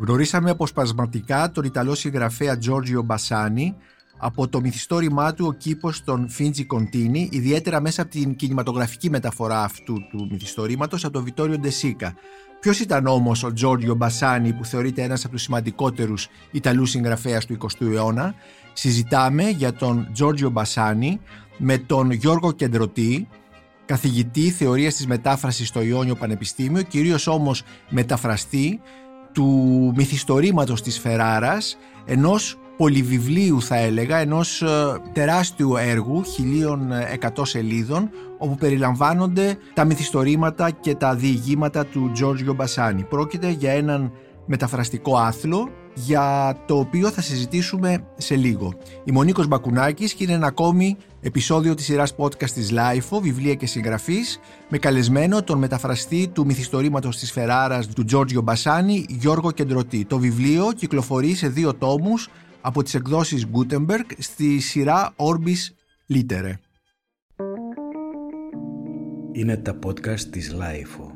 Γνωρίσαμε αποσπασματικά τον Ιταλό συγγραφέα Τζόρτζιο Μπασάνι από το μυθιστόρημά του «Ο κήπος των Φίντζι Κοντίνι», ιδιαίτερα μέσα από την κινηματογραφική μεταφορά αυτού του μυθιστορήματος από τον Βιτόριο Ντεσίκα. Ποιος ήταν όμως ο Τζόρτζιο Μπασάνι που θεωρείται ένας από τους σημαντικότερους Ιταλούς συγγραφέας του 20ου αιώνα; Συζητάμε για τον Τζόρτζιο Μπασάνι με τον Γιώργο Κεντρωτή, καθηγητή θεωρίας της μετάφρασης στο Ιόνιο Πανεπιστήμιο, κυρίως όμως μεταφραστή του μυθιστορήματος της Φεράρας, ενός πολυβιβλίου θα έλεγα, ενός ε, τεράστιου έργου, 1100 σελίδων, όπου περιλαμβάνονται τα μυθιστορήματα και τα διηγήματα του Τζόρτζιο Μπασάνη. Πρόκειται για έναν μεταφραστικό άθλο για το οποίο θα συζητήσουμε σε λίγο. Η Μονίκος Μπακουνάκης και είναι ένα ακόμη επεισόδιο της σειράς podcast της LIFO, βιβλία και συγγραφής, με καλεσμένο τον μεταφραστή του μυθιστορήματος της Φεράρας του Τζόρτζιο Μπασάνη, Γιώργο Κεντρωτή. Το βιβλίο κυκλοφορεί σε δύο τόμους από τις εκδόσεις Gutenberg στη σειρά Orbis Litere. Είναι τα podcast της LIFO.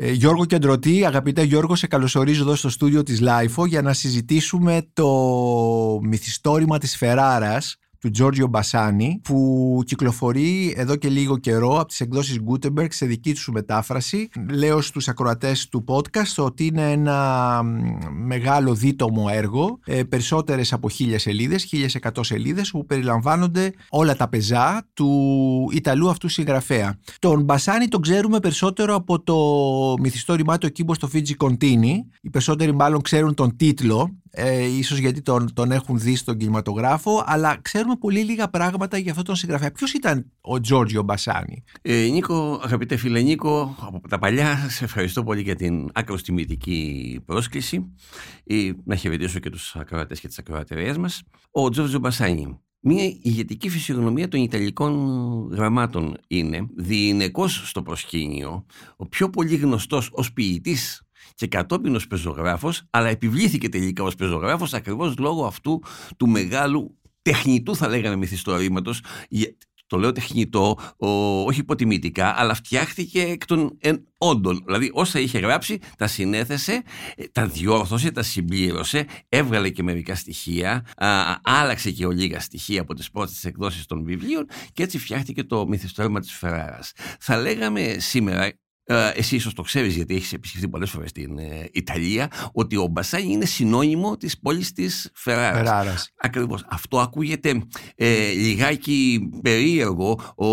Ε, Γιώργο Κεντρωτή, αγαπητέ Γιώργο, σε καλωσορίζω εδώ στο στούντιο της LIFO για να συζητήσουμε το μυθιστόρημα της Φεράρας του Τζόρτζιο Μπασάνη που κυκλοφορεί εδώ και λίγο καιρό από τις εκδόσεις Gutenberg σε δική του μετάφραση. Λέω στους ακροατές του podcast ότι είναι ένα μεγάλο δίτομο έργο, ε, περισσότερες από χίλιες σελίδες, 1100 σελίδες που περιλαμβάνονται όλα τα πεζά του Ιταλού αυτού συγγραφέα. Τον Μπασάνη τον ξέρουμε περισσότερο από το μυθιστόρημά του «Εκείμπο στο Φίτζι Κοντίνι». Οι περισσότεροι μάλλον ξέρουν τον τίτλο ε, ίσως γιατί τον, τον έχουν δει στον κινηματογράφο, αλλά ξέρουμε πολύ λίγα πράγματα για αυτόν τον συγγραφέα. Ποιος ήταν ο Τζόρτζιο Μπασάνη; Ε, Νίκο, αγαπητέ φίλε Νίκο, από τα παλιά σε ευχαριστώ πολύ για την άκρος τιμητική πρόσκληση. Ε, να χαιρετήσω και τους ακροατές και τις ακροατερίες μας. Ο Τζόρτζιο Μπασάνη. Μια ηγετική φυσιογνωμία των Ιταλικών γραμμάτων είναι διηνεκός στο προσκήνιο, ο πιο πολύ γνωστός ως ποιητής και κατόπιν ως πεζογράφος, αλλά επιβλήθηκε τελικά ως πεζογράφος ακριβώς λόγω αυτού του μεγάλου τεχνητού θα λέγαμε μυθιστορήματος το λέω τεχνητό, όχι υποτιμητικά, αλλά φτιάχτηκε εκ των εν, όντων. Δηλαδή, όσα είχε γράψει, τα συνέθεσε, ε, τα διόρθωσε, τα συμπλήρωσε, έβγαλε και μερικά στοιχεία, α, άλλαξε και ολίγα στοιχεία από τις πρώτες εκδόσεις των βιβλίων και έτσι φτιάχτηκε το μυθιστόρημα της Φεράρα. Θα λέγαμε σήμερα, ε, εσύ ίσως το ξέρεις γιατί έχεις επισκεφτεί πολλές φορές στην ε, Ιταλία, ότι ο Μπασάνι είναι συνώνυμο της πόλης της Φεράρας. Ακριβώς. Αυτό ακούγεται ε, λιγάκι περίεργο. Ο,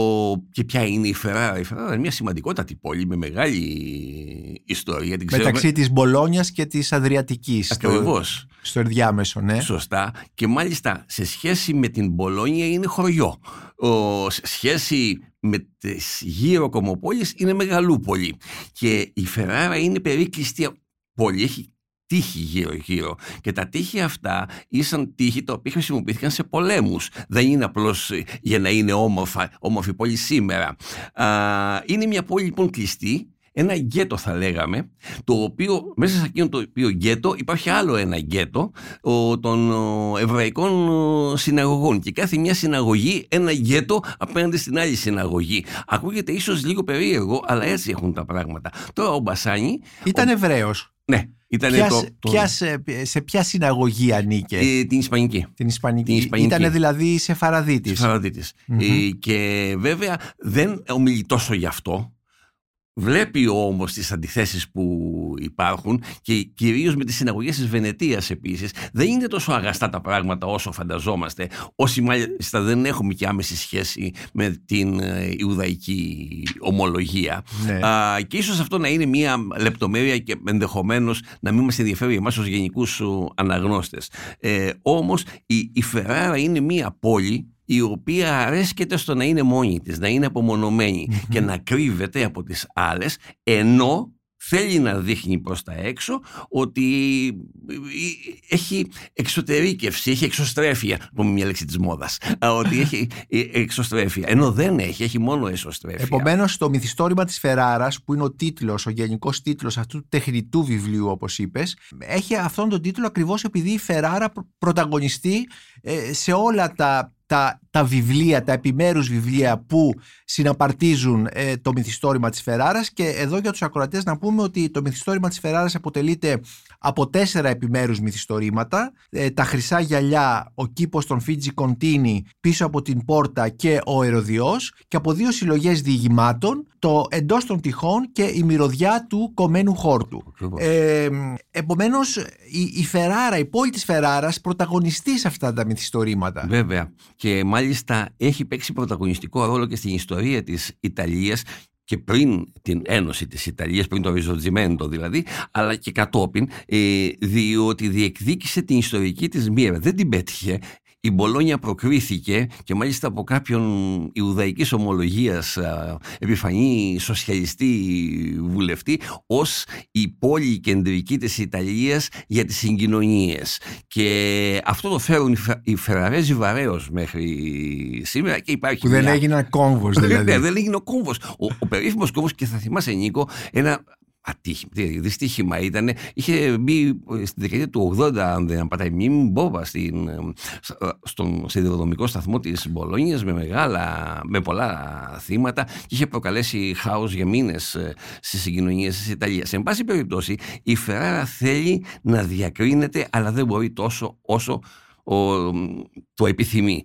και ποια είναι η Φεράρα. Η Φεράρα είναι μια σημαντικότατη πόλη με μεγάλη ιστορία. Την Μεταξύ της Μπολόνιας και της Αδριατικής. Ακριβώς. Στο, στο ενδιάμεσο, ναι. Σωστά. Και μάλιστα σε σχέση με την Μπολόνια είναι χωριό. Ο, σε σχέση με τις γύρω κομοπόλεις είναι μεγαλούπολη και η Φεράρα είναι περίκλειστη πόλη, έχει τείχη γύρω-γύρω. Και τα τείχη αυτά ήσαν τείχη τα οποία χρησιμοποιήθηκαν σε πολέμους. Δεν είναι απλώς για να είναι όμορφα, όμορφη πόλη σήμερα. Α, είναι μια πόλη λοιπόν κλειστή ένα γκέτο θα λέγαμε, το οποίο μέσα σε εκείνο το οποίο γκέτο υπάρχει άλλο ένα γκέτο των εβραϊκών συναγωγών και κάθε μια συναγωγή ένα γκέτο απέναντι στην άλλη συναγωγή. Ακούγεται ίσως λίγο περίεργο, αλλά έτσι έχουν τα πράγματα. Τώρα ο Μπασάνι... Ήταν ο... Εβραίος. Ναι, ήταν ποια, το, το... Ποια, σε, σε ποια συναγωγή ανήκε; Ε, την Ισπανική. Την Ισπανική. Την Ισπανική. Ήταν δηλαδή σε Φαραδίτης. Mm-hmm. Ε, και βέβαια δεν ομιλεί τόσο γι' αυτό. Βλέπει όμως τις αντιθέσεις που υπάρχουν και κυρίως με τις συναγωγές της Βενετίας επίσης δεν είναι τόσο αγαστά τα πράγματα όσο φανταζόμαστε όσοι μάλιστα δεν έχουμε και άμεση σχέση με την ε, Ιουδαϊκή ομολογία ναι. Α, και ίσως αυτό να είναι μια λεπτομέρεια και ενδεχομένως να μην μας ενδιαφέρει εμάς ως γενικούς αναγνώστες ε, όμως η, η Φεράρα είναι μια πόλη η οποία αρέσκεται στο να είναι μόνη της, να είναι και να κρύβεται από τις άλλες, ενώ θέλει να δείχνει προς τα έξω ότι έχει εξωτερήκευση, έχει εξωστρέφεια, πούμε μια λέξη της μόδας, ότι έχει ε, εξωστρέφεια, ενώ δεν έχει, έχει μόνο εσωστρέφεια. Επομένως το μυθιστόρημα της Φεράρας, που είναι ο τίτλος, ο γενικός τίτλος αυτού του τεχνητού βιβλίου όπως είπες, έχει αυτόν τον τίτλο ακριβώς επειδή η Φεράρα πρωταγωνιστεί ε, σε όλα τα τα, τα βιβλία, τα επιμέρους βιβλία που συναπαρτίζουν ε, το μυθιστόρημα της Φεράρας και εδώ για τους ακροατές να πούμε ότι το μυθιστόρημα της Φεράρας αποτελείται από τέσσερα επιμέρους μυθιστορήματα ε, τα χρυσά γυαλιά, ο κήπος των Φίτζι Κοντίνι πίσω από την πόρτα και ο ερωδιός και από δύο συλλογές διηγημάτων το εντός των τυχών και η μυρωδιά του κομμένου χόρτου. Ε, επομένως η, η Φεράρα, η πόλη της Φεράρας πρωταγωνιστεί σε αυτά τα μυθιστορήματα. Βέβαια. Και μάλιστα έχει παίξει πρωταγωνιστικό ρόλο και στην ιστορία της Ιταλίας και πριν την ένωση της Ιταλίας, πριν το Ριζοτζιμέντο δηλαδή, αλλά και κατόπιν, ε, διότι διεκδίκησε την ιστορική της μοίρα. Δεν την πέτυχε, η Μπολόνια προκρίθηκε και μάλιστα από κάποιον Ιουδαϊκής ομολογίας επιφανή σοσιαλιστή βουλευτή ως η πόλη κεντρική της Ιταλίας για τις συγκοινωνίες. Και αυτό το φέρουν οι Φεραρέζοι βαρέως μέχρι σήμερα και υπάρχει Που δεν έγινε κόμβος δηλαδή. Ναι, δεν έγινε ο κόμβος. Ο, ο περίφημος κόμβος και θα θυμάσαι Νίκο ένα ατύχημα, δυστύχημα ήταν. Είχε μπει στη δεκαετία του 80, αν δεν πατάει μνήμη, μπόβα στην, στον σιδηροδρομικό σταθμό της Μπολόνιας με, μεγάλα, με πολλά θύματα και είχε προκαλέσει χάος για μήνες ε, στις συγκοινωνίες της Ιταλίας. Σε πάση περιπτώσει, η Φεράρα θέλει να διακρίνεται, αλλά δεν μπορεί τόσο όσο ο, το επιθυμεί.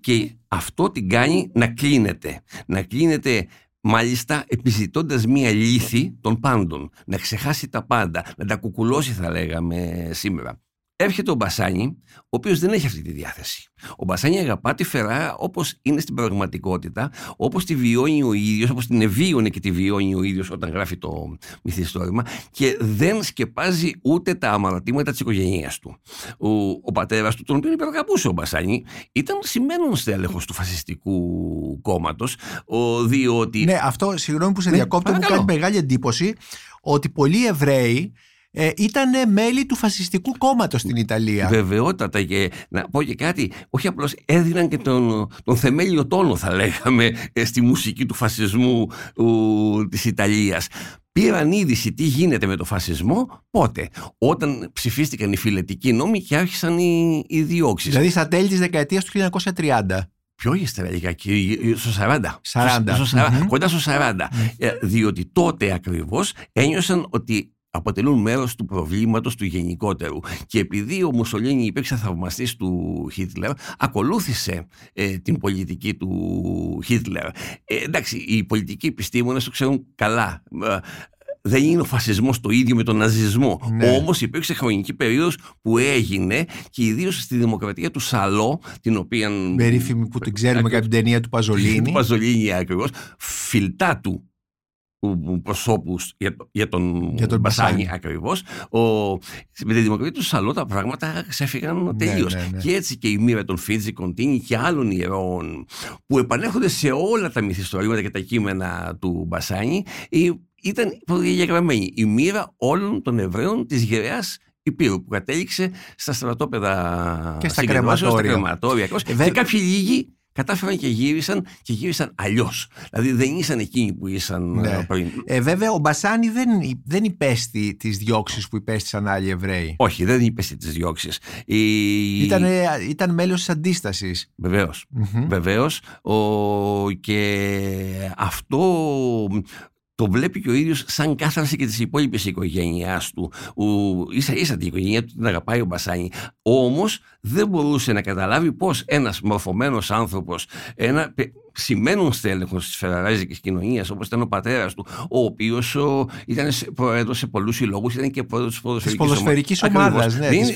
Και αυτό την κάνει να κλείνεται. Να κλείνεται Μάλιστα επιζητώντας μία λύθη των πάντων, να ξεχάσει τα πάντα, να τα κουκουλώσει θα λέγαμε σήμερα. Έρχεται ο Μπασάνι, ο οποίος δεν έχει αυτή τη διάθεση. Ο Μπασάνι αγαπά τη Φερά όπως είναι στην πραγματικότητα, όπως τη βιώνει ο ίδιος, όπως την ευίωνε και τη βιώνει ο ίδιος όταν γράφει το μυθιστόρημα και δεν σκεπάζει ούτε τα αμαρτήματα της οικογένειας του. Ο, ο πατέρας του, τον οποίο υπεραγαπούσε ο Μπασάνι, ήταν σημαίνον στέλεχος του φασιστικού κόμματος, διότι... Ναι, αυτό, συγγνώμη που σε ναι, διακόπτω, μου κάνει μεγάλη εντύπωση ότι πολλοί Εβραίοι ε, ήταν μέλη του φασιστικού κόμματος στην Ιταλία. Βεβαιότατα και να πω και κάτι, όχι απλώς έδιναν και τον, τον θεμέλιο τόνο θα λέγαμε ε, στη μουσική του φασισμού τη της Ιταλίας. Πήραν είδηση τι γίνεται με το φασισμό πότε, όταν ψηφίστηκαν οι φιλετικοί νόμοι και άρχισαν οι, οι διώξεις. Δηλαδή στα τέλη της δεκαετίας του 1930. Πιο ύστερα κύριε, στο 40. 40. Στο, 40 Κοντά στο 40. Ε, διότι τότε ακριβώς ένιωσαν ότι αποτελούν μέρος του προβλήματος του γενικότερου. Και επειδή ο Μουσολίνη υπήρξε θαυμαστής του Χίτλερ, ακολούθησε ε, την πολιτική του Χίτλερ. Ε, εντάξει, οι πολιτικοί επιστήμονες το ξέρουν καλά. Ε, δεν είναι ο φασισμός το ίδιο με τον ναζισμό. Ναι. Όμως υπήρξε χρονική περίοδος που έγινε και ιδίως στη δημοκρατία του Σαλό, την οποία... Περίφημη που την ξέρουμε κατά την ταινία του Παζολίνη. του Παζολίνη ακριβώς. Φιλτά του προσώπους για, για, τον, για τον Μπασάνη ακριβώς. Με τη δημοκρατία τους Σαλό τα πράγματα ξέφυγαν ναι, τελείως. Ναι, ναι. Και έτσι και η μοίρα των Φίτζι Κοντίνη και άλλων ιερών που επανέρχονται σε όλα τα μυθιστορήματα και τα κείμενα του Μπασάνη ήταν διαγραμμένη η μοίρα όλων των Εβραίων της γεραιά Υπήρου που κατέληξε στα στρατόπεδα και στα κρεματόρια. Ε, και κάποιοι λίγοι κατάφεραν και γύρισαν και γύρισαν αλλιώς. Δηλαδή δεν ήσαν εκείνοι που ήσαν ναι. Ε, πριν. Ε, βέβαια, ο Μπασάνη δεν, δεν υπέστη τις διώξεις που υπέστησαν άλλοι Εβραίοι. Όχι, δεν υπέστη τις διώξεις. Η... Ήταν, ήταν μέλος της αντίστασης. Βεβαίως. Βεβαίως, και αυτό το βλέπει και ο ίδιος σαν κάθαρση και τη υπόλοιπη οικογένειάς του. σα ίσα την οικογένειά του την αγαπάει ο Μπασάνη. Όμως δεν μπορούσε να καταλάβει πώς ένας μορφωμένος άνθρωπος, ένα σημαίνον στέλεχος της φεραράζικης κοινωνίας, όπως ήταν ο πατέρας του, ο οποίος ήταν πρόεδρος σε πολλούς συλλόγους, ήταν και πρόεδρος της ποδοσφαιρικής ομάδας. Ναι, δεν,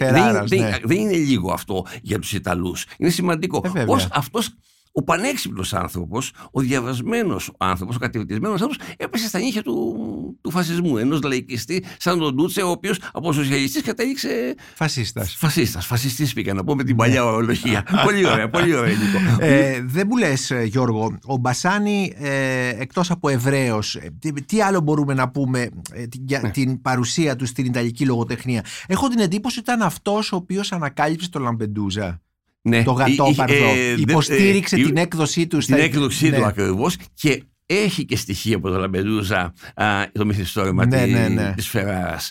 δεν, ναι. δεν, είναι λίγο αυτό για τους Ιταλούς. Είναι σημαντικό. Ε, πώς αυτός ο πανέξυπνος άνθρωπος, ο διαβασμένος άνθρωπος, ο κατηρτισμένος άνθρωπος έπεσε στα νύχια του, του φασισμού. Ενός λαϊκιστή σαν τον Ντούτσε, ο οποίος από σοσιαλιστής κατέληξε... Φασίστας. Φασίστας, φασιστής πήγα να πω με την παλιά ναι. ορολογία. πολύ ωραία, πολύ ωραία Νίκο. Ε, δεν μου λες Γιώργο, ο Μπασάνη ε, εκτός από Εβραίος, ε, τι, άλλο μπορούμε να πούμε ε, την, ναι. την παρουσία του στην Ιταλική λογοτεχνία; Έχω την εντύπωση ότι ήταν αυτός ο οποίος ανακάλυψε το Λαμπεντούζα. Ναι. Το γατόπαρδο. Ε, ε, Υποστήριξε ε, την έκδοσή του. Την έκδοσή του ναι. ακριβώς και έχει και στοιχεία από το Λαμπεντούζα το μυθιστόρημα ναι, ναι, ναι. της Φεράρας.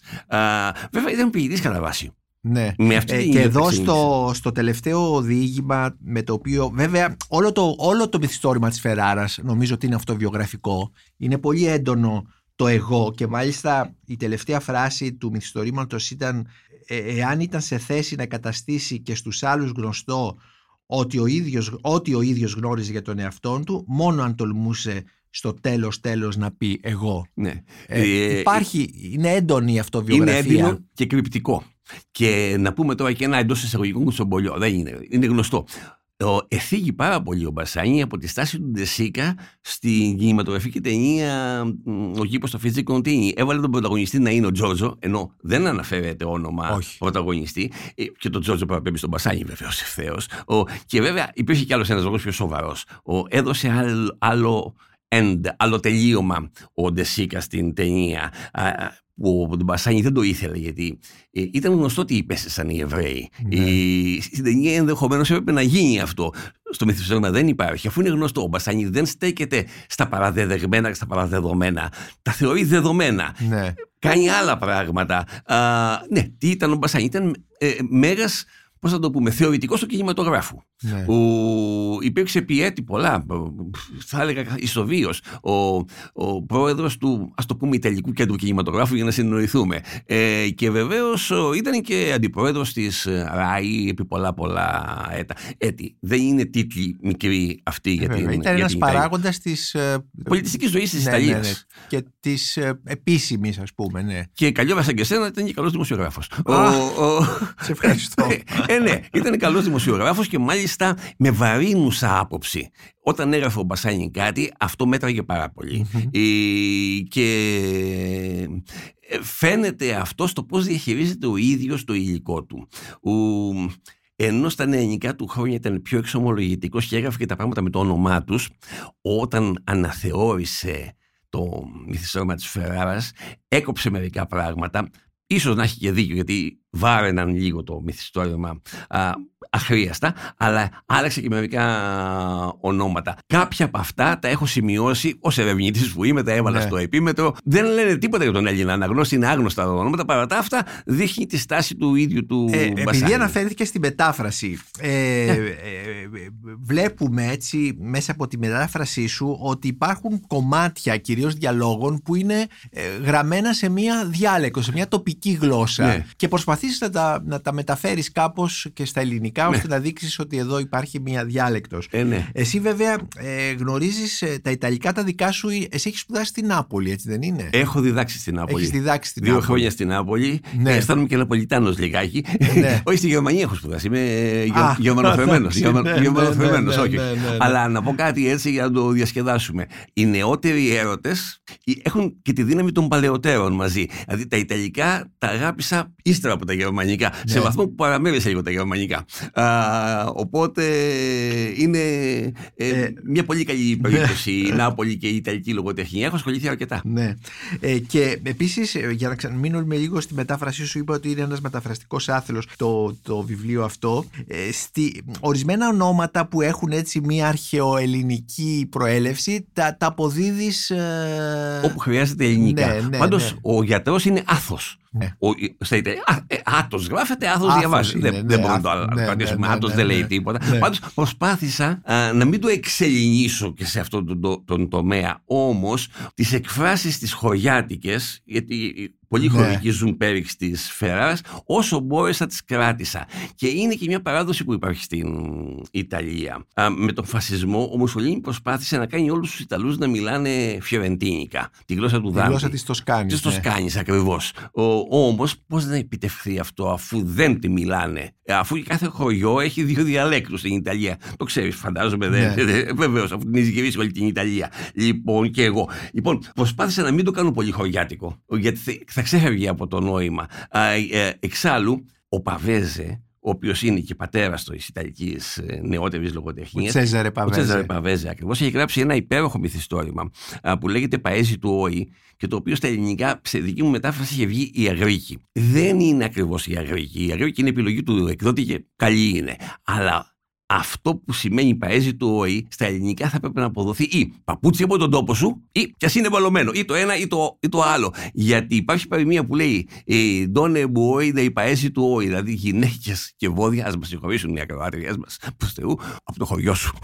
Βέβαια ήταν ποιητής κατά βάση. Ναι. Με αυτή Ε, την και εδώ εξέλιξη. στο, στο τελευταίο διήγημα με το οποίο βέβαια όλο το, όλο το μυθιστόρημα της Φεράρας νομίζω ότι είναι αυτοβιογραφικό είναι πολύ έντονο το εγώ και μάλιστα η τελευταία φράση του μυθιστορήματος ήταν ε, εάν ήταν σε θέση να καταστήσει και στους άλλους γνωστό ότι ο ίδιος, ό,τι ο ίδιος γνώριζε για τον εαυτό του μόνο αν τολμούσε στο τέλος τέλος να πει εγώ. Ναι. Ε, Ε, υπάρχει, είναι έντονη η Είναι αυτοβιογραφία. έντονο και κρυπτικό. Και να πούμε τώρα και ένα εντός εισαγωγικών κουτσομπολιό. Δεν είναι. Είναι γνωστό. Ο, εθίγει πάρα πολύ ο Μπασάνη από τη στάση του Ντεσίκα στην κινηματογραφική ταινία μ, Ο κήπος στο Φιτζή Κοντίνι. Έβαλε τον πρωταγωνιστή να είναι ο Τζότζο, ενώ δεν αναφέρεται όνομα Όχι. πρωταγωνιστή. Ε, Και τον Τζότζο παραπέμπει στον Μπασάνη, βεβαίως ευθέως. Και βέβαια υπήρχε κι άλλος ένας λόγος πιο σοβαρός. Έδωσε άλλο, άλλο end, άλλο τελείωμα ο Ντεσίκα στην ταινία. Α, α, που ο τον Μπασάνη δεν το ήθελε γιατί ε, ήταν γνωστό ότι υπέστησαν οι Εβραίοι. Ναι. Η, στην ταινία ενδεχομένως έπρεπε να γίνει αυτό. Στο μυθιστόρημα δεν υπάρχει, αφού είναι γνωστό. Ο Μπασάνη δεν στέκεται στα παραδεδεγμένα και στα παραδεδομένα. Τα θεωρεί δεδομένα. Ναι. Κάνει άλλα πράγματα. Α, ναι, τι ήταν ο Μπασάνη, ήταν ε, μέγας, πώς θα το πούμε, θεωρητικός του κινηματογράφου. ναι. Ο, υπήρξε πιέτη πολλά, θα έλεγα ισοβίως, ο, ο πρόεδρος του, ας το πούμε, Ιταλικού Κέντρου Κινηματογράφου για να συνεννοηθούμε. Ε, και βεβαίως ο, ήταν και αντιπρόεδρος της ε, ΡΑΗ επί πολλά πολλά έτα. έτη. Δεν είναι τίτλοι μικροί αυτοί για την, Βέβαια, ήταν για ένας την Ιταλία. παράγοντας της ε, Πολιτιστικής ζωής της ναι, ναι, Ιταλίας. ναι. και της ε, επίσημης ας πούμε ναι. Και καλή σαν και εσένα ήταν και καλός δημοσιογράφος. Ο- Α. ο- Σε ευχαριστώ. ε, ναι, ήταν καλός δημοσιογράφος και μάλιστα με βαρύνουσα άποψη. Όταν έγραφε ο Μπασάνι κάτι, αυτό μέτραγε πάρα πολύ. Μμμ. Ε, και ε, φαίνεται αυτό στο πώς διαχειρίζεται ο ίδιος το υλικό του. Ο, ενώ στα νεανικά του χρόνια ήταν πιο εξομολογητικός και έγραφε και τα πράγματα με το όνομά τους, όταν αναθεώρησε το μυθιστόρημα της Φεράρας, έκοψε μερικά πράγματα, ίσως να έχει και δίκιο γιατί βάρεναν λίγο το μυθιστόρημα α, αχρίαστα, αλλά άλλαξε και μερικά ονόματα. Κάποια από αυτά τα έχω σημειώσει ως ερευνητής που είμαι, τα έβαλα Ναι. στο επίμετρο. Δεν λένε τίποτα για τον Έλληνα αναγνώστη, είναι άγνωστα τα ονόματα. Παρά τα αυτά, δείχνει τη στάση του ίδιου του Ε, επειδή Μπασάνη. αναφέρθηκε στη μετάφραση, ε, ε, ε, βλέπουμε έτσι μέσα από τη μετάφρασή σου ότι υπάρχουν κομμάτια κυρίως διαλόγων που είναι ε, γραμμένα σε μία διάλεκτο, σε μία τοπική γλώσσα Ναι. και προσπαθείς να τα, να τα μεταφέρεις κάπως και στα ελληνικά ώστε να δείξεις ότι εδώ υπάρχει μία διάλεκτος. Ε, ναι. Εσύ βέβαια ε, γνωρίζεις ε, τα Ιταλικά τα δικά σου, εσύ έχεις σπουδάσει στην Νάπολη έτσι δεν είναι; Έχω διδάξει στην Νάπολη. Έχεις διδάξει στην Δύο Νάπολη. χρόνια στην Νάπολη. Ναι. Ε, Αισθάνομαι και Ναπολιτάνος λιγάκι. Ναι. όχι στη Γερμανία έχω σπουδάσει. Είμαι Α, γερμανοφερμένο. εντάξει, ναι, ναι, Γερμανοφερμένο, ναι, όχι. ναι, ναι, ναι. Αλλά να πω κάτι έτσι για να το διασκεδάσουμε. Οι νεότεροι έρωτες έχουν και τη δύναμη των παλαιότερων μαζί. Δηλαδή τα Ιταλικά τα αγάπησα ύστερα από τα Γερμανικά. Σε Ναι. βαθμό που παραμέρισα λίγο τα Γερμανικά. Α, οπότε είναι ε, Ε, μια πολύ καλή περίπτωση η Νάπολη και η Ιταλική λογοτεχνία. Έχω ασχοληθεί αρκετά. Ναι. Ε, και επίσης, για να ξαναμείνουμε λίγο στη μετάφρασή σου, είπα ότι είναι ένας μεταφραστικός άθελο το, το βιβλίο αυτό. Ε, στη, ορισμένα ονόματα που έχουν έτσι μια αρχαιοελληνική προέλευση, τα, τα αποδίδεις. Ε, Όπου χρειάζεται ελληνικά. Ναι, ναι, Πάντως ναι. ο γιατρός είναι άθος. Ναι. Ο, στα Ιταλικά, α, ε, άτος γράφεται, άθος, Άθος διαβάζει. είναι, δεν, ναι, δεν μπορούμε να το άθος, ναι, κρατήσουμε. ναι, άτος ναι, δεν ναι. λέει τίποτα. Ναι. Πάντως προσπάθησα α, να μην το εξελινήσω και σε αυτόν τον, το- τον τομέα. Όμως τις εκφράσεις τις χωριάτικες, γιατί πολλοί Ναι. χωρικοί ζουν πέριξ της Φεράρας, όσο μπόρεσα τις κράτησα. Και είναι και μια παράδοση που υπάρχει στην Ιταλία. Α, με τον φασισμό, ο Μουσολίνη προσπάθησε να κάνει όλους τους Ιταλούς να μιλάνε φιωρεντίνικα, τη γλώσσα του τη Δάντη. γλώσσα της Τοσκάνης. Τι το κάνει ακριβώς. Όμως, πώς να επιτευχθεί αυτό αφού δεν τη μιλάνε, Ε, αφού κάθε χωριό έχει δύο διαλέκτους στην Ιταλία. Το ξέρεις, φαντάζομαι. Ναι. Ναι. Βεβαίως, αφού την έχει γυρίσει όλη την Ιταλία. Λοιπόν, και εγώ. Λοιπόν, προσπάθησα να μην το κάνω πολύ χωριάτικο, γιατί θε- θα ξέφευγε από το νόημα. Α, ε, εξάλλου, ο Παβέζε, ο οποίος είναι και πατέρας της Ιταλικής νεότερης Ο λογοτεχνία, Τσέζαρε ο Παβέζε. Τσέζαρε Παβέζε ακριβώς έχει γράψει ένα υπέροχο μυθιστόρημα α, που λέγεται Παέζη του Όη και το οποίο στα ελληνικά, σε δική μου μετάφραση, είχε βγει η Αγρίκη. Δεν είναι ακριβώς η Αγρίκη. Η Αγρίκη είναι επιλογή του εκδότη και καλή είναι. Αλλά αυτό που σημαίνει παέζι του ΟΗ στα ελληνικά θα πρέπει να αποδοθεί ή παπούτσι από τον τόπο σου ή κι α είναι βαλωμένο ή το ένα ή το, ή το άλλο. Γιατί υπάρχει παροιμία που λέει ε, Ντόνε μπουόι δε παέζι του ΟΗ, δηλαδή γυναίκες και βόδια, ας μας συγχωρήσουν οι ακροάτριέ μας, προς Θεού, από το χωριό σου.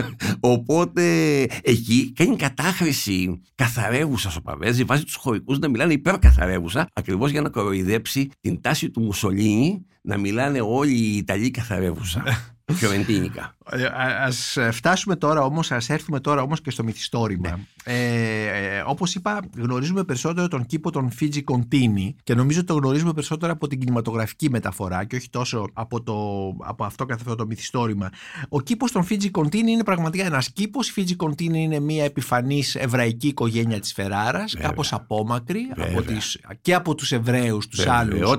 Οπότε εκεί κάνει κατάχρηση καθαρεύουσα ο Παβέζη, βάζει τους χωρικούς να μιλάνε υπερκαθαρεύουσα, ακριβώς για να κοροϊδέψει την τάση του Μουσολίνη να μιλάνε όλοι οι Ιταλοί καθαρεύουσα. Φιωρεντίνικα. Ε, ας φτάσουμε τώρα όμως, ας έρθουμε τώρα όμως και στο μυθιστόρημα. Ναι. Ε, όπως είπα, γνωρίζουμε περισσότερο τον κήπο των Φίτζι Κοντίνι και νομίζω ότι το γνωρίζουμε περισσότερο από την κινηματογραφική μεταφορά και όχι τόσο από, το, από αυτό καθ' αυτό το μυθιστόρημα. Ο κήπος των Φίτζι Κοντίνι είναι πραγματικά ένας κήπος. Η Φίτζι Κοντίνι είναι μια επιφανής εβραϊκή οικογένεια της Φεράρας, Βέβαια. κάπως απόμακρη από τις, και από τους Εβραίους, τους άλλους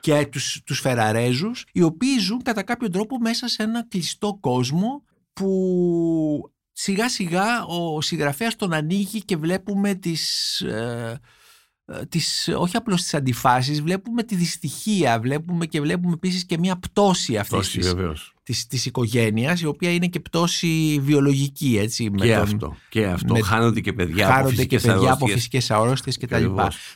και τους, τους Φεραρέζους, οι οποίοι ζουν κατά κάποιο τρόπο μέσα σε ένα κλειστό κόσμο που σιγά σιγά ο συγγραφέας τον ανοίγει και βλέπουμε τις, ε, ε, τις όχι απλώς τις αντιφάσεις, βλέπουμε τη δυστυχία, βλέπουμε και βλέπουμε επίσης και μια πτώση αυτής της, της, της, οικογένειας, η οποία είναι και πτώση βιολογική. Έτσι, με και τον, αυτό, και αυτό. Με, χάνονται και παιδιά χάνονται από φυσικές και παιδιά από φυσικές αρρώστιες κτλ.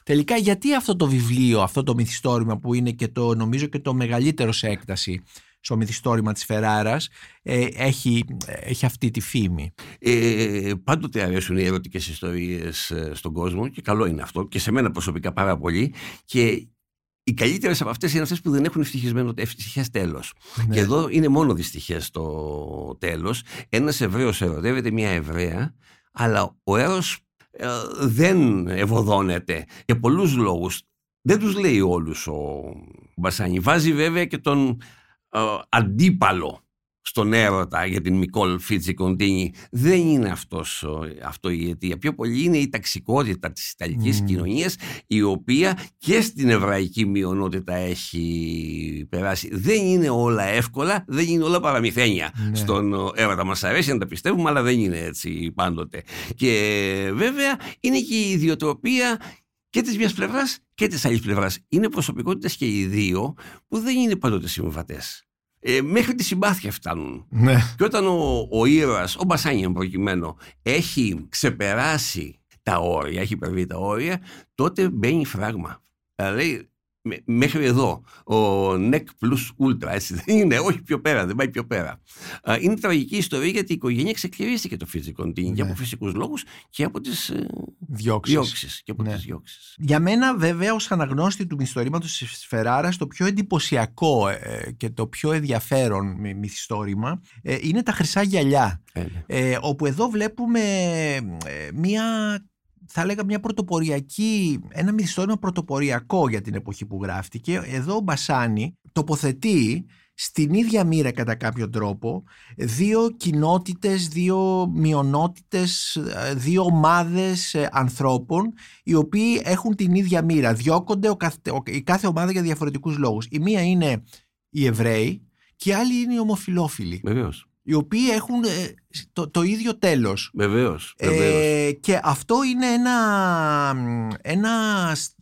Τελικά γιατί αυτό το βιβλίο, αυτό το μυθιστόρημα που είναι και το νομίζω και το μεγαλύτερο σε έκταση στο μυθιστόρημα της Φεράρας ε, έχει, έχει αυτή τη φήμη. Ε, πάντοτε αρέσουν οι ερωτικές ιστορίες ε, στον κόσμο και καλό είναι αυτό και σε μένα προσωπικά πάρα πολύ και οι καλύτερες από αυτές είναι αυτές που δεν έχουν ευτυχισμένο ευτυχές τέλος. Ναι. Και εδώ είναι μόνο δυστυχές το τέλος. Ένας Εβραίος ερωτεύεται μια Εβραία, αλλά ο έρος ε, δεν ευωδώνεται για πολλούς λόγους. Δεν τους λέει όλους ο Μπασάνι. Βάζει βέβαια και τον ε, αντίπαλο στον έρωτα για την Μικόλ Φίτζι Κοντίνι δεν είναι αυτός, αυτό η αιτία. Πιο πολύ είναι η ταξικότητα της Ιταλικής mm. κοινωνίας η οποία και στην εβραϊκή μειονότητα έχει περάσει. Δεν είναι όλα εύκολα, δεν είναι όλα παραμυθένια ναι. στον έρωτα. Μας αρέσει να τα πιστεύουμε αλλά δεν είναι έτσι πάντοτε. Και βέβαια είναι και η ιδιοτροπία και της μιας πλευράς και της άλλης πλευράς. Είναι προσωπικότητες και οι δύο που δεν είναι πάντοτε συμβατές. Ε, μέχρι τη συμπάθεια φτάνουν. Ναι. Και όταν ο, ο ήρωας, ο Μπασάνιαν προκειμένου, έχει ξεπεράσει τα όρια, έχει υπερβεί τα όρια, τότε μπαίνει φράγμα. Δηλαδή μέχρι εδώ. Ο NEC plus ultra, έτσι δεν είναι, όχι πιο πέρα, δεν πάει πιο πέρα. Είναι τραγική ιστορία γιατί η οικογένεια ξεκληρίστηκε το φυσικό ναι. και από φυσικούς λόγους και από τις ε, διώξεις. Και από ναι. τις διώξεις. Για μένα, βέβαια, ως αναγνώστη του μυθιστορήματος της Φεράρα, το πιο εντυπωσιακό ε, και το πιο ενδιαφέρον μυθιστόρημα ε, είναι τα χρυσά γυαλιά. Ναι. όπου εδώ βλέπουμε μία θα έλεγα μια πρωτοποριακή, ένα μυθιστόρημα πρωτοποριακό για την εποχή που γράφτηκε. Εδώ ο Μπασάνη τοποθετεί στην ίδια μοίρα κατά κάποιο τρόπο δύο κοινότητες, δύο μειονότητες, δύο ομάδες ε, ανθρώπων οι οποίοι έχουν την ίδια μοίρα. Διώκονται ο κάθε, η κάθε ομάδα για διαφορετικούς λόγους. Η μία είναι οι Εβραίοι και η άλλη είναι οι ομοφιλόφιλοι. Βεβαίως οι οποίοι έχουν ε, το, το ίδιο τέλος. Βεβαίως, Ε, και αυτό είναι ένα, ένα,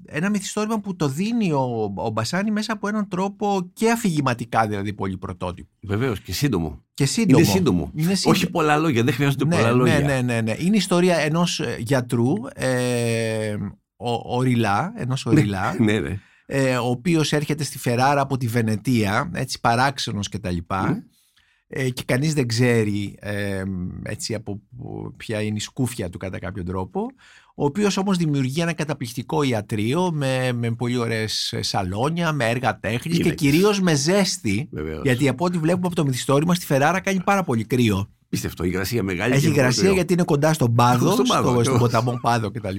ένα μυθιστόρημα που το δίνει ο, ο Μπασάνη μέσα από έναν τρόπο και αφηγηματικά δηλαδή πολύ πρωτότυπο. Βεβαίως και σύντομο. Και σύντομο. Είναι σύντομο. Είναι σύντομο. Όχι πολλά λόγια, δεν χρειάζονται ναι, πολλά λόγια. Ναι, ναι, ναι, ναι. Είναι η ιστορία ενός ε, γιατρού, ε, ο, ο Ριλά, ενός ο Ριλά, ναι, ναι. Ε, ο οποίος έρχεται στη Φεράρα από τη Βενετία, έτσι παράξενος κτλ. Mm ε, και κανείς δεν ξέρει ε, έτσι από ποια είναι η σκούφια του κατά κάποιο τρόπο ο οποίος όμως δημιουργεί ένα καταπληκτικό ιατρείο με, με πολύ ωραίες σαλόνια, με έργα τέχνης και κυρίως με ζέστη. Γιατί από ό,τι βλέπουμε από το μυθιστόρημα στη Φεράρα κάνει πάρα πολύ κρύο Πίστευτο, υγρασία μεγάλη. Έχει υγρασία γιατί είναι κοντά στον Πάδο, στον, στο, στον ποταμό Πάδο κτλ.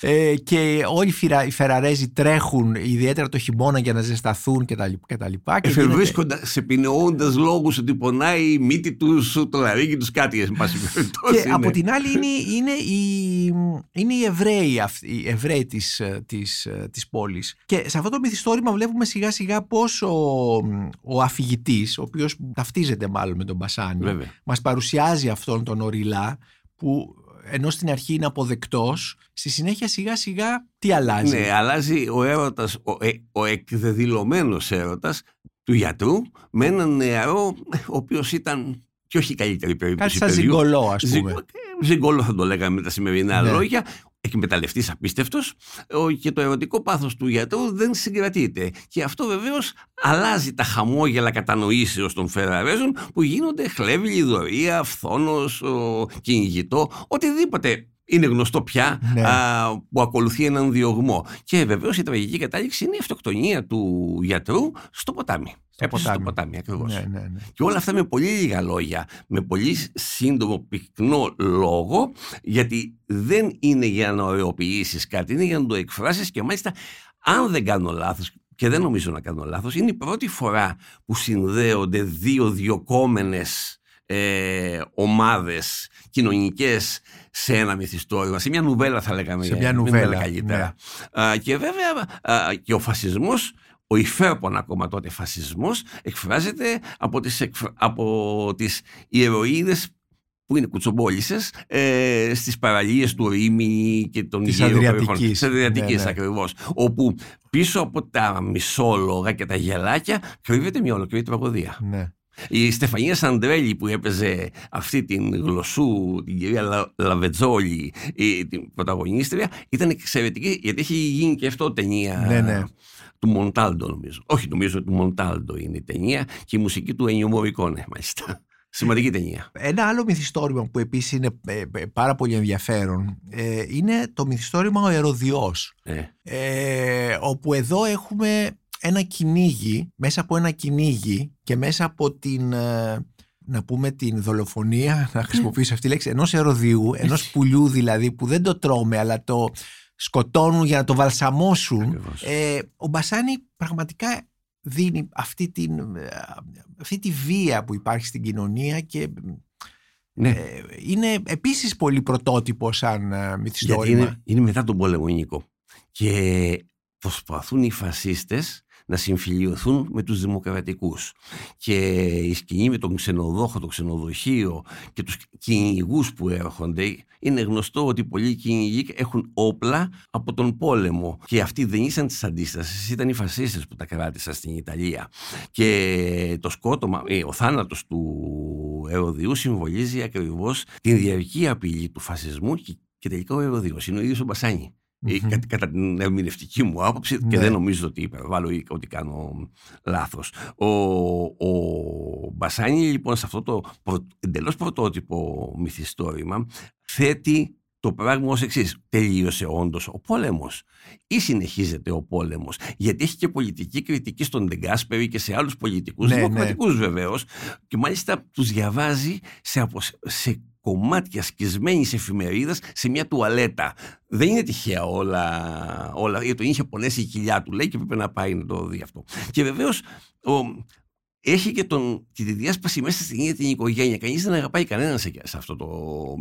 Ε, και όλοι οι Φεραρέζοι τρέχουν, ιδιαίτερα το χειμώνα, για να ζεσταθούν κτλ. Εφευρίσκοντας, σε πειναιώντα λόγους ότι πονάει η μύτη τους, το λαρίκι τους κάτι, εν πάση Και από την άλλη είναι, είναι, οι, είναι οι Εβραίοι, οι Εβραίοι της, της, της πόλης. Και σε αυτό το μυθιστόρημα βλέπουμε σιγά σιγά πώς ο, ο αφηγητής, ο οποίος ταυτίζεται μάλλον με τον Μπασάνι, μας παρουσιάζει πλησιάζει αυτόν τον οριλά που ενώ στην αρχή είναι αποδεκτός, στη συνέχεια σιγά σιγά τι αλλάζει; Ναι, αλλάζει ο έρωτας, ο, ε, ο εκδεδηλωμένος έρωτας του γιατρού με έναν νεαρό ο οποίος ήταν και όχι η καλύτερη περίπτωση Κάτι σαν ζυγκολό ας πούμε. Ζυγκολό θα το λέγαμε με τα σημερινά Ναι. λόγια. Εκμεταλλευτής απίστευτος και το ερωτικό πάθος του γιατρού δεν συγκρατείται. Και αυτό βεβαίως αλλάζει τα χαμόγελα κατανοήσεως των Φεραρέζων που γίνονται χλέβη, δωρία, φθόνος, κυνηγητό, οτιδήποτε είναι γνωστό πια Ναι. α, που ακολουθεί έναν διωγμό. Και βεβαίως η τραγική κατάληξη είναι η αυτοκτονία του γιατρού στο ποτάμι. Στο Έπεσε ποτάμι. στο ποτάμι ακριβώς. Ναι, ναι, ναι. Και όλα αυτά με πολύ λίγα λόγια, με πολύ σύντομο πυκνό λόγο, γιατί δεν είναι για να ωρεοποιήσεις κάτι, είναι για να το εκφράσεις και μάλιστα, αν δεν κάνω λάθος, και δεν νομίζω να κάνω λάθος, είναι η πρώτη φορά που συνδέονται δύο διοκόμενες ε, ομάδες κοινωνικές σε ένα μυθιστόρημα, σε μια νουβέλα θα λέγαμε. Σε μια μην νουβέλα, λέμε καλύτερα. Α, και βέβαια α, και ο φασισμός ο υφέρπον ακόμα τότε φασισμός εκφράζεται από τις, εκφ... από τις ιεροίδες που είναι κουτσομπόλισσες ε, στις παραλίες του Ρήμη και των Της γύρω Αδριατικής. περιοχών. Της Αδριατικής Ναι, ναι. ακριβώς. Όπου πίσω από τα μισόλογα και τα γελάκια κρύβεται μια ολοκληρή τραγωδία. ναι. Η Στεφανία Σαντρέλη που έπαιζε αυτή την γλωσσού, την κυρία Λα- Λαβετζόλη, η, την πρωταγωνίστρια, ήταν εξαιρετική γιατί έχει γίνει και αυτό ταινία Ναι, ναι. του Μοντάλντο νομίζω. Όχι νομίζω του Μοντάλντο είναι η ταινία και η μουσική του Ενιό Μωρικόνε μάλιστα. Σημαντική ταινία. Ένα άλλο μυθιστόρημα που επίσης είναι ε, ε, πάρα πολύ ενδιαφέρον ε, είναι το μυθιστόρημα «Ο Ερωδιός» Ε, ε, όπου εδώ έχουμε ένα κυνήγι, μέσα από ένα κυνήγι και μέσα από την, ε, να πούμε την δολοφονία, να χρησιμοποιήσω αυτή τη λέξη, ενός ερωδιού, ενός πουλιού δηλαδή που δεν το τρώμε αλλά το σκοτώνουν για να το βαλσαμώσουν. ακριβώς. Ε, ο Μπασάνη πραγματικά δίνει αυτή, την, ε, αυτή τη βία που υπάρχει στην κοινωνία και ναι. ε, είναι επίσης πολύ πρωτότυπο σαν ε, Γιατί μυθιστόρημα. είναι, είναι μετά τον πόλεμο Νίκο. Και προσπαθούν οι φασίστες να συμφιλειωθούν με τους δημοκρατικούς. Και η σκηνή με τον ξενοδόχο, το ξενοδοχείο και τους κυνηγούς που έρχονται, είναι γνωστό ότι πολλοί κυνηγοί έχουν όπλα από τον πόλεμο. Και αυτοί δεν ήσαν της αντίστασης, ήταν οι φασίστες που τα κράτησαν στην Ιταλία. Και το σκότωμα, ε, ο θάνατος του Ερωδιού συμβολίζει ακριβώς την διαρκή απειλή του φασισμού και, και τελικά ο Ερωδίος είναι ο ίδιος ο Μπασάνη. Ε, Μμμ. κα- κατά την ερμηνευτική μου άποψη και Ναι. δεν νομίζω ότι υπερβάλλω ή ότι κάνω λάθος. Ο, ο Μπασάνη λοιπόν σε αυτό το προ, εντελώς πρωτότυπο μυθιστόρημα θέτει το πράγμα ως εξής. Τελείωσε όντως ο πόλεμος ή συνεχίζεται ο πόλεμος; Γιατί έχει και πολιτική κριτική στον Ντεγκάσπερη και σε άλλους πολιτικούς, Ναι, ναι. δημοκρατικούς βεβαίως και μάλιστα τους διαβάζει σε, απο- σε κομμάτια σκισμένης εφημερίδας σε μια τουαλέτα. Δεν είναι τυχαία όλα, όλα γιατί τον είχε πονέσει η κοιλιά του λέει και πρέπει να πάει να το δει αυτό. Και βεβαίως ο, έχει και, τον, και τη διάσπαση μέσα στην ίδια την οικογένεια. Κανείς δεν αγαπάει κανέναν σε, σε αυτό το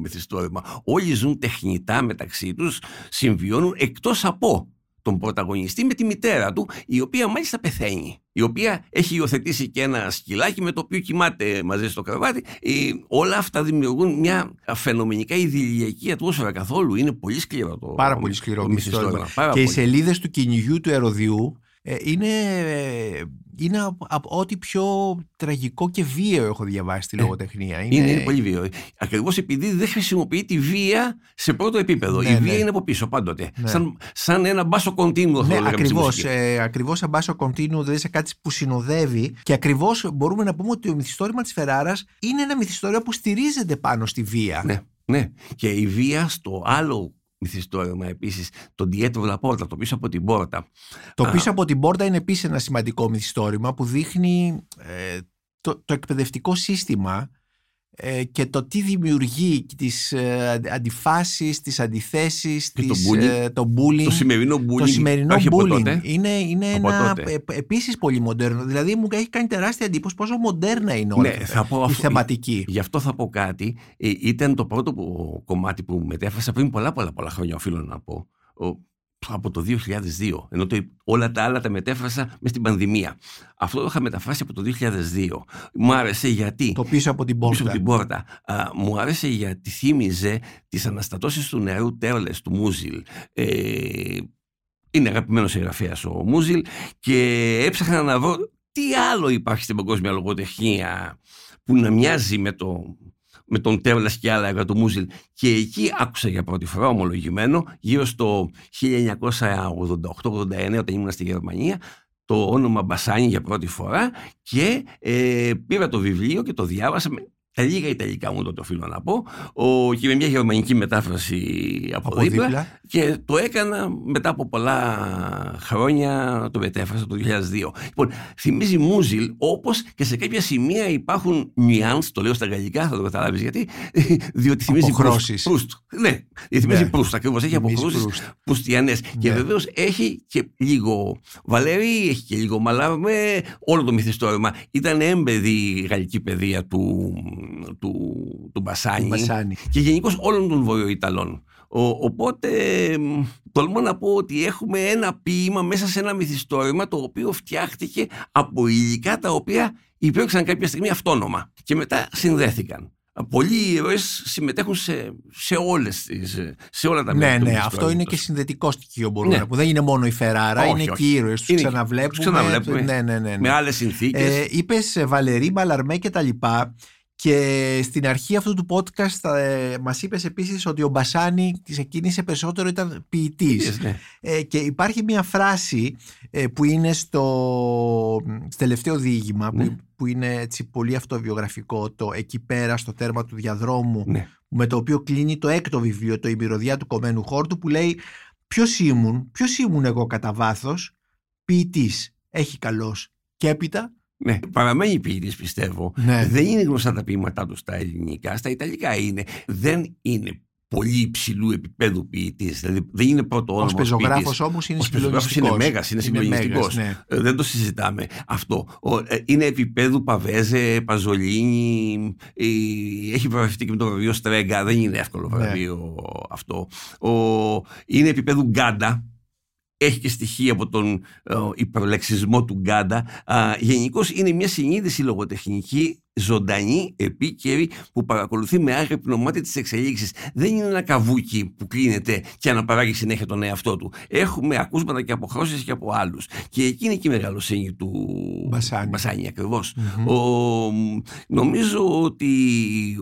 μυθιστόρημα. Όλοι ζουν τεχνητά μεταξύ τους, συμβιώνουν εκτός από τον πρωταγωνιστή με τη μητέρα του, η οποία μάλιστα πεθαίνει. Η οποία έχει υιοθετήσει και ένα σκυλάκι με το οποίο κοιμάται μαζί στο κρεβάτι. Ε, όλα αυτά δημιουργούν μια φαινομενικά ιδηλιακή ατμόσφαιρα καθόλου. Είναι πολύ σκληρό το Πάρα πολύ σκληρό το μυθιστόρημα. μυθιστόρημα. Πάρα και οι πολύ. σελίδες του κυνηγιού του ερωδιού ε, είναι, ε, είναι από, από ό,τι πιο τραγικό και βίαιο έχω διαβάσει στη λογοτεχνία. Είναι, είναι πολύ βίαιο. Ακριβώς επειδή δεν χρησιμοποιεί τη βία σε πρώτο επίπεδο. Ναι, η βία ναι. είναι από πίσω πάντοτε. Ναι. Σαν, σαν ένα μπάσο κοντίνου, θα Ναι, το λέγαμε στη ακριβώς, μουσική. ε, ακριβώς σαν μπάσο κοντίνου, δηλαδή σε κάτι που συνοδεύει και ακριβώς μπορούμε να πούμε ότι το μυθιστόρημα της Φεράρας είναι ένα μυθιστόρημα που στηρίζεται πάνω στη βία. Ναι, ναι. Και η βία στο άλλο μυθιστόρημα επίσης, τον Dietro la Porta, το πίσω από την πόρτα. Το Α. πίσω από την πόρτα είναι επίσης ένα σημαντικό μυθιστόρημα που δείχνει ε, το, το εκπαιδευτικό σύστημα ε, και το τι δημιουργεί τις ε, αντι- αντιφάσεις, τις αντιθέσεις, Και το τις, bullying. ε, το bullying. Το σημερινό bullying. Το σημερινό όχι από bullying τότε. είναι, είναι Από ένα τότε. ε, επίσης πολύ μοντέρνο. Δηλαδή μου έχει κάνει τεράστια εντύπωση πόσο μοντέρνα είναι όλη Ναι, αυτή θα πω η αυτό- θεματική. Γι' αυτό θα πω κάτι. Ε, ήταν το πρώτο που- κομμάτι που μετέφρασα πριν πολλά πολλά πολλά χρόνια, οφείλω να πω. Ο- από το 2002. Ενώ το, όλα τα άλλα τα μετέφρασα μες στην πανδημία. Αυτό το είχα μεταφράσει από το 2002. Μου άρεσε γιατί. Το πίσω από την πίσω πόρτα. από την πόρτα. Α, μου άρεσε γιατί θύμιζε τις αναστατώσεις του νεαρού Τέρλες του Μούζιλ. Ε, είναι αγαπημένος συγγραφέας ο Μούζιλ και έψαχνα να βρω τι άλλο υπάρχει στην παγκόσμια λογοτεχνία που να μοιάζει με, το, με τον Τέρλα και άλλα έργα του Μούζιλ. Και εκεί άκουσα για πρώτη φορά ομολογημένο, γύρω στο 1988-89, όταν ήμουν στη Γερμανία, το όνομα Μπασάνι για πρώτη φορά και ε, πήρα το βιβλίο και το διάβασα τα λίγα Ιταλικά μου το οφείλω να πω ο, και με μια γερμανική μετάφραση από, από δίπλα, δίπλα, και το έκανα μετά από πολλά χρόνια το μετέφρασα το 2002 λοιπόν θυμίζει Μούζιλ όπως και σε κάποια σημεία υπάρχουν νιάνς το λέω στα γαλλικά θα το καταλάβεις γιατί διότι θυμίζει Προύστ. Ναι, θυμίζει ναι. Προύστ ακριβώς έχει αποχρώσεις Προυστιανές ναι. και βεβαίως έχει και λίγο Βαλέρη έχει και λίγο Μαλάρμε όλο το μυθιστόρημα. Ήταν έμπεδη η γαλλική παιδεία του του, του Μπασάνη, και γενικώς όλων των Βορειοϊταλών. Ο, οπότε τολμώ να πω ότι έχουμε ένα ποίημα μέσα σε ένα μυθιστόρημα το οποίο φτιάχτηκε από υλικά τα οποία υπήρξαν κάποια στιγμή αυτόνομα και μετά συνδέθηκαν. Πολλοί ήρωες συμμετέχουν σε, σε, όλες τις, σε όλα τα μέρη. Ναι, ναι, αυτό είναι και συνδετικό στοιχείο μπορούμε ναι. να πούμε. Δεν είναι μόνο η Φεράρα, είναι όχι. και οι ήρωες. Τους ξαναβλέπουμε. ξαναβλέπουμε ναι, ναι, ναι, ναι. Με άλλες συνθήκες. Ε, Είπες Βαλερή, Μπαλαρμέ και τα λοιπά. Και στην αρχή αυτού του podcast ε, μας είπες επίσης ότι ο Μπασάνη ξεκίνησε περισσότερο ήταν ποιητής. Ναι. Ε, και υπάρχει μια φράση ε, που είναι στο, στο τελευταίο διήγημα που, ναι. που, είναι έτσι πολύ αυτοβιογραφικό το «Εκεί πέρα στο τέρμα του διαδρόμου» ναι. με το οποίο κλείνει το έκτο βιβλίο «Το ημιροδιά του κομμένου χόρτου» που λέει ποιος ήμουν, ποιος ήμουν εγώ κατά βάθος, ποιητής, έχει καλός και έπειτα ναι, παραμένει ποιητή, πιστεύω. Ναι. Δεν είναι γνωστά τα ποίηματά του στα ελληνικά. Στα ιταλικά είναι. Δεν είναι πολύ υψηλού επίπεδου ποιητής. Δηλαδή δεν είναι πρώτο όνομα. Ο πεζογράφος όμως είναι συγκλονιστικό. Είναι μέγας, είναι συγκλονιστικό. Ναι. Ε, δεν το συζητάμε αυτό. Ε, είναι επίπεδου Παβέζε, Παζολίνη. Ε, έχει βραβευτεί και με το βραβείο Στρέγκα. Δεν είναι εύκολο ναι. βραβείο αυτό. Είναι επίπεδου Γκάντα έχει και στοιχεία από τον ε, υπερλεξισμό του Γκάντα. Γενικώς είναι μια συνείδηση λογοτεχνική ζωντανή, επίκαιρη, που παρακολουθεί με άγρυπνο μάτι τις εξελίξεις. Δεν είναι ένα καβούκι που κλείνεται και αναπαράγει συνέχεια τον εαυτό του. Έχουμε ακούσματα και αποχρώσει και από άλλους. Και εκεί είναι και η μεγαλοσύνη του Μπασάνη, Μπασάνη νομίζω ότι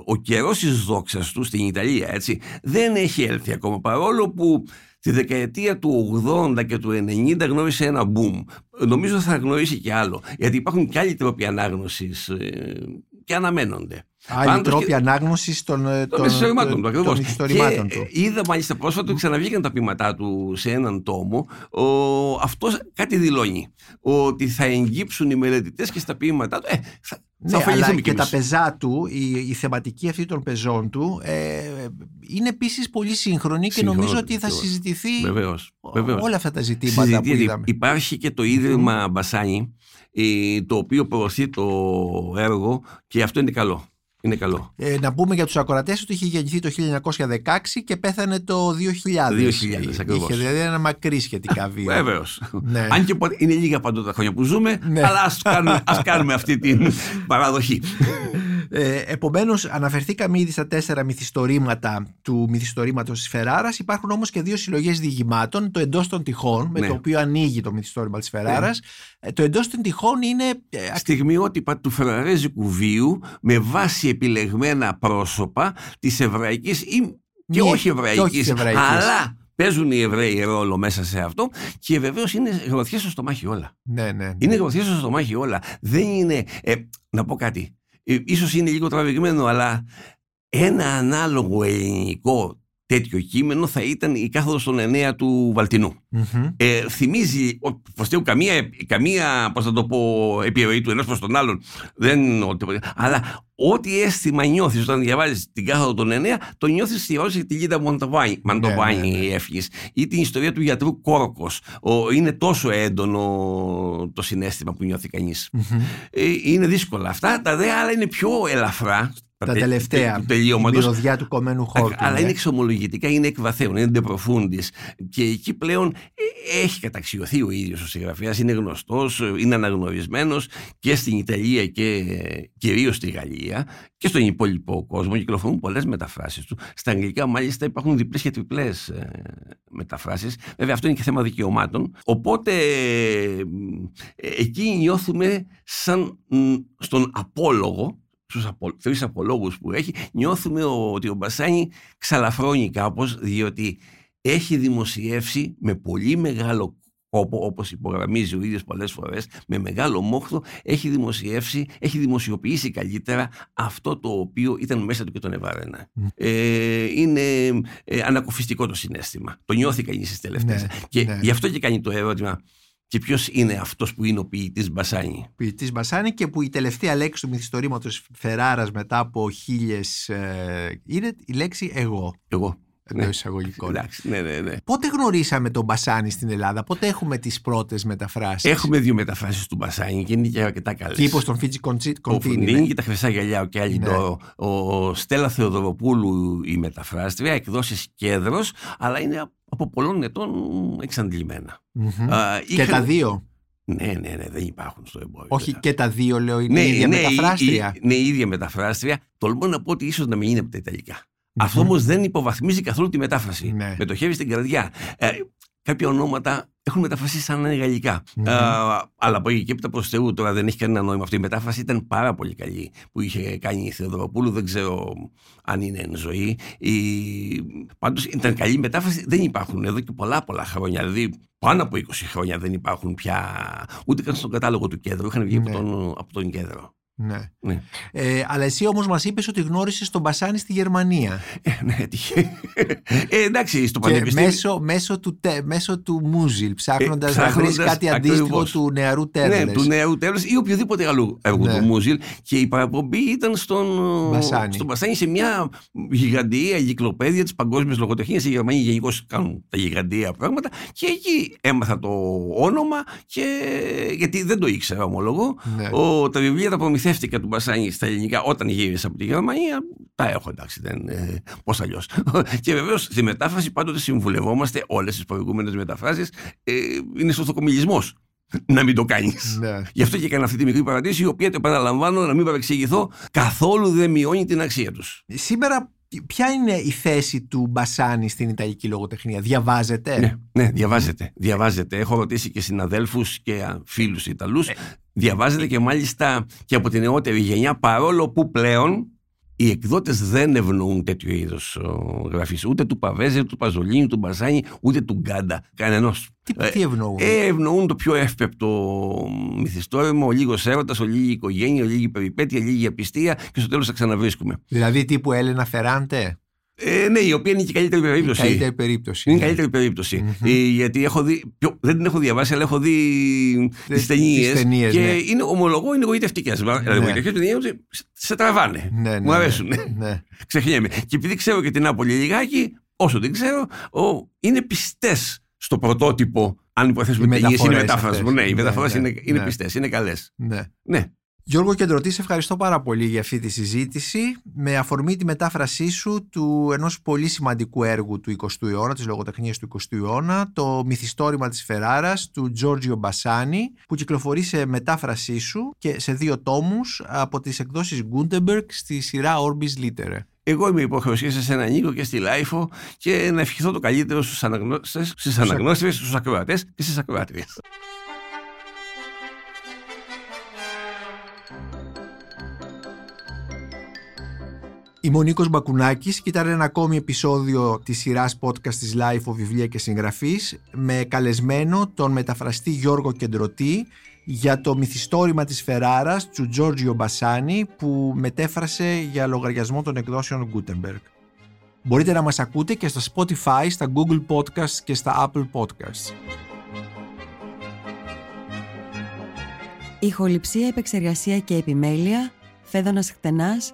ο καιρός της δόξας του στην Ιταλία έτσι, δεν έχει έλθει ακόμα παρόλο που Τη δεκαετία του 80 και του 90 γνώρισε ένα boom. Νομίζω θα γνωρίσει και άλλο. Γιατί υπάρχουν και άλλοι τρόποι ανάγνωσης ε, και αναμένονται. Άλλοι τρόποι και... ανάγνωσης των, ε, των, των, του. Των ιστορημάτων του. Είδα μάλιστα πρόσφατα ότι ξαναβγήκαν τα πείματά του σε έναν τόμο. Ο, αυτός κάτι δηλώνει. Ότι θα εγγύψουν οι μελετητές και στα ποίηματά του. Ε, θα, ναι, αλλά και, τα πεζά του, η, η θεματική αυτή των πεζών του ε, είναι επίσης πολύ σύγχρονη και νομίζω ότι θα συζητηθεί βεβαίως, βεβαίως. όλα αυτά τα ζητήματα που είδαμε. Υπάρχει και το Ίδρυμα Μπασάνι ε, το οποίο προωθεί το έργο και αυτό είναι καλό. Είναι καλό. Ε, να πούμε για τους ακροατές ότι είχε γεννηθεί το 1916 και πέθανε το 2000. 2000 ακριβώς. Είχε δηλαδή ένα μακρύ σχετικά βίο. Βεβαίως. ναι. Αν και είναι λίγα παντού τα χρόνια που ζούμε, ναι. αλλά ας κάνουμε, ας κάνουμε αυτή την παραδοχή. Ε, Επομένως, αναφερθήκαμε ήδη στα τέσσερα μυθιστορήματα του μυθιστορήματος της Φεράρα. Υπάρχουν όμως και δύο συλλογές διηγημάτων. Το εντός των τυχών, με ναι. το οποίο ανοίγει το μυθιστόρημα της Φεράρας. Ναι. Ε, το εντός των τυχών είναι. Ε, Στιγμιότυπα του φεραρέζικου βίου με βάση επιλεγμένα πρόσωπα της εβραϊκής ή και όχι εβραϊκής, αλλά παίζουν οι Εβραίοι ρόλο μέσα σε αυτό και βεβαίως είναι γροθιές στο στομάχι όλα. Ναι, ναι, ναι. Είναι γροθιές στο στομάχι όλα. Δεν είναι. Ε, να πω κάτι. Ε, ίσως είναι λίγο τραβηγμένο, αλλά ένα ανάλογο ελληνικό τέτοιο κείμενο θα ήταν η κάθοδος των εννέα του βαλτινου Ε, θυμίζει, προστέω καμία, καμία πώς θα το πω, επιρροή του ενός προς τον άλλον, δεν, αλλά ό,τι αίσθημα νιώθεις όταν διαβάζεις την κάθοδο των εννέα, το νιώθεις στη διαβάζεις τη Λίδα Μαντοβάνη ναι, ναι, ναι. ή την ιστορία του γιατρού Κόρκος. είναι τόσο έντονο το συνέστημα που νιώθει κανείς. Ε, είναι δύσκολα αυτά, τα δε άλλα είναι πιο ελαφρά τα τελευταία του τελείωματο. Η μυρωδιά του κομμένου χώρου. Αλλά ναι. είναι εξομολογητικά, είναι εκβαθέων, είναι ντεπροφούντι. Και εκεί πλέον ε, έχει καταξιωθεί ο ίδιος ο συγγραφέας, είναι γνωστός, είναι αναγνωρισμένος και στην Ιταλία και κυρίως στη Γαλλία και στον υπόλοιπο κόσμο κυκλοφορούν πολλές μεταφράσεις του. Στα αγγλικά μάλιστα υπάρχουν διπλές και τριπλές ε, μεταφράσεις. Βέβαια αυτό είναι και θέμα δικαιωμάτων. Οπότε ε, εκεί νιώθουμε σαν στον απόλογο στους απο, τρεις απολόγους που έχει, νιώθουμε ότι ο Μπασάνη ξαλαφρώνει κάπως, διότι έχει δημοσιεύσει με πολύ μεγάλο κόπο, όπως υπογραμμίζει ο ίδιος πολλές φορές, με μεγάλο μόχθο, έχει δημοσιεύσει, έχει δημοσιοποιήσει καλύτερα αυτό το οποίο ήταν μέσα του και τον ευάρενα. Ε, είναι ε, ανακουφιστικό το συνέστημα. Το νιώθει κανείς στις τελευταίες. Ναι, και ναι. γι' αυτό και κάνει το ερώτημα, και ποιος είναι αυτός που είναι ο ποιητής Μπασάνη. Ποιητής Μπασάνη και που η τελευταία λέξη του μυθιστορήματος Φεράρα μετά από χίλιες. Ε, είναι η λέξη εγώ. Εγώ. Εντό ναι. εισαγωγικών. ναι, ναι, ναι. Πότε γνωρίσαμε τον Μπασάνη στην Ελλάδα, πότε έχουμε τις πρώτες μεταφράσεις; Έχουμε δύο μεταφράσεις του Μπασάνη και είναι και αρκετά καλές. Τύπο των Φίτζι Κοντίνι. Είναι και τα Χρυσά Γυαλιά, ο Κιάλι ναι. Ο Στέλλα Θεοδωροπούλου η μεταφράστρια, εκδόσεις κέντρος, αλλά είναι από πολλών ετών εξαντλημένα. και τα δύο; Ναι, ναι, ναι, δεν υπάρχουν στο εμπόριο. Όχι και τα δύο, λέω, είναι ναι, η ίδια ναι, μεταφράστρια; Ναι, η ίδια μεταφράστρια. Τολμώ να πω ότι ίσως να μην είναι από τα ιταλικά. Αυτό όμως δεν υποβαθμίζει καθόλου τη μετάφραση. Ναι. Με το χέρι στην καρδιά. Ε, κάποια ονόματα έχουν μεταφραστεί σαν να είναι γαλλικά. Mm-hmm. αλλά από εκεί και έπειτα προς Θεού τώρα δεν έχει κανένα νόημα. Αυτή η μετάφραση ήταν πάρα πολύ καλή που είχε κάνει η Θεοδωροπούλου. Δεν ξέρω αν είναι εν ζωή. Η... Πάντως ήταν καλή μετάφραση. Δεν υπάρχουν εδώ και πολλά πολλά χρόνια. Δηλαδή πάνω από 20 χρόνια δεν υπάρχουν πια ούτε καν στον κατάλογο του κέντρου. Είχαν βγει από, ναι. τον, από τον κέντρο. Ναι. ναι. Ε, αλλά εσύ όμως μας είπες ότι γνώρισες τον Μπασάνη στη Γερμανία. Ε, ναι, έτυχε. Ε, εντάξει, στο Πανεπιστήμιο. Μέσω, μέσω, του, μέσω του Μούζιλ, ψάχνοντας, ε, να βρεις κάτι αντίστοιχο του νεαρού Τέρλες. Ναι, του νεαρού Τέρλες ή οποιοδήποτε άλλο έργο ναι. του Μούζιλ. Και η παραπομπή ήταν στον Μπασάνη, στον Μπασάνη σε μια γιγαντιαία εγκυκλοπαίδεια της παγκόσμιας λογοτεχνίας. Οι Γερμανοί γενικώς κάνουν τα γιγαντιαία πράγματα. Και εκεί έμαθα το όνομα και γιατί δεν το ήξερα ομολογώ. Ναι. Ο, τα βιβλία τα προμηθεύτηκα του Μπασάνη στα ελληνικά όταν γύρισα από τη Γερμανία. Τα έχω εντάξει, δεν, ε, πώς αλλιώς. και βεβαίως στη μετάφραση πάντοτε συμβουλευόμαστε όλες τις προηγούμενες μεταφράσεις. Ε, είναι σωστοκομιλισμό να μην το κάνεις. Ναι. Γι' αυτό και έκανα αυτή τη μικρή παρατήρηση, η οποία το επαναλαμβάνω να μην παρεξηγηθώ, καθόλου δεν μειώνει την αξία τους. Σήμερα Ποια είναι η θέση του Μπασάνη στην Ιταλική λογοτεχνία, διαβάζετε; Ναι, ναι διαβάζετε. διαβάζετε. Έχω ρωτήσει και συναδέλφους και φίλους Ιταλούς. Ε. Διαβάζετε και μάλιστα και από την νεότερη γενιά, παρόλο που πλέον οι εκδότες δεν ευνοούν τέτοιο είδος γραφής. Ούτε του Παβέζε, ούτε του Παζολίνη, του Μπασάνη, ούτε του Γκάντα. Κανενός. Τι, τι ευνοούν; Ε, ευνοούν το πιο εύπεπτο μυθιστόρημα, ο λίγος έρωτας, ο λίγη οικογένεια, ο λίγη περιπέτεια, λίγη απιστία και στο τέλος θα ξαναβρίσκουμε. Δηλαδή τύπου Έλενα Φεράντε; Ε, ναι, η οποία είναι και η καλύτερη περίπτωση. Καλύτερη περίπτωση. Είναι η ναι. καλύτερη περίπτωση. Ε, γιατί έχω δει, δεν την έχω διαβάσει, αλλά έχω δει τις ταινίες. Και ναι. είναι, ομολογώ, είναι εγωιτευτικέ. Ναι. Δηλαδή, σε τραβάνε. Ναι, ναι, Μου αρέσουν. Ναι, Ξεχνιέμαι. Και επειδή ξέρω και την Άπολη λιγάκι, όσο την ξέρω, ο, είναι πιστές στο πρωτότυπο. Αν υποθέσουμε ταινίες, είναι μετάφρασμα. Ναι, οι μεταφορές είναι, είναι πιστές, είναι καλές. Ναι. Ναι. Γιώργο Κεντρωτή, σε ευχαριστώ πάρα πολύ για αυτή τη συζήτηση. Με αφορμή τη μετάφρασή σου του ενός πολύ σημαντικού έργου του 20ου αιώνα, της λογοτεχνίας του 20ου αιώνα, το μυθιστόρημα της Φεράρας του Τζόρτζιο Μπασάνη, που κυκλοφορεί σε μετάφρασή σου και σε δύο τόμους από τις εκδόσεις Gutenberg στη σειρά Orbis Literae. Εγώ είμαι υποχρεωμένος σε σένα Νίκο και στη LiFO και να ευχηθώ το καλύτερο στους αναγνώστες, στις αναγνώστες, στους ακροατές και στις ακροάτριες. Είμαι ο Νίκος Μπακουνάκης και ήταν ένα ακόμη επεισόδιο της σειράς podcast της Life of Βιβλία και Συγγραφής με καλεσμένο τον μεταφραστή Γιώργο Κεντρωτή για το μυθιστόρημα της Φεράρας του Τζόρτζιο Μπασάνη που μετέφρασε για λογαριασμό των εκδόσεων Gutenberg. Μπορείτε να μας ακούτε και στα Spotify, στα Google Podcasts και στα Apple Podcasts. Ηχοληψία, επεξεργασία και επιμέλεια, Φαίδωνας Χτενάς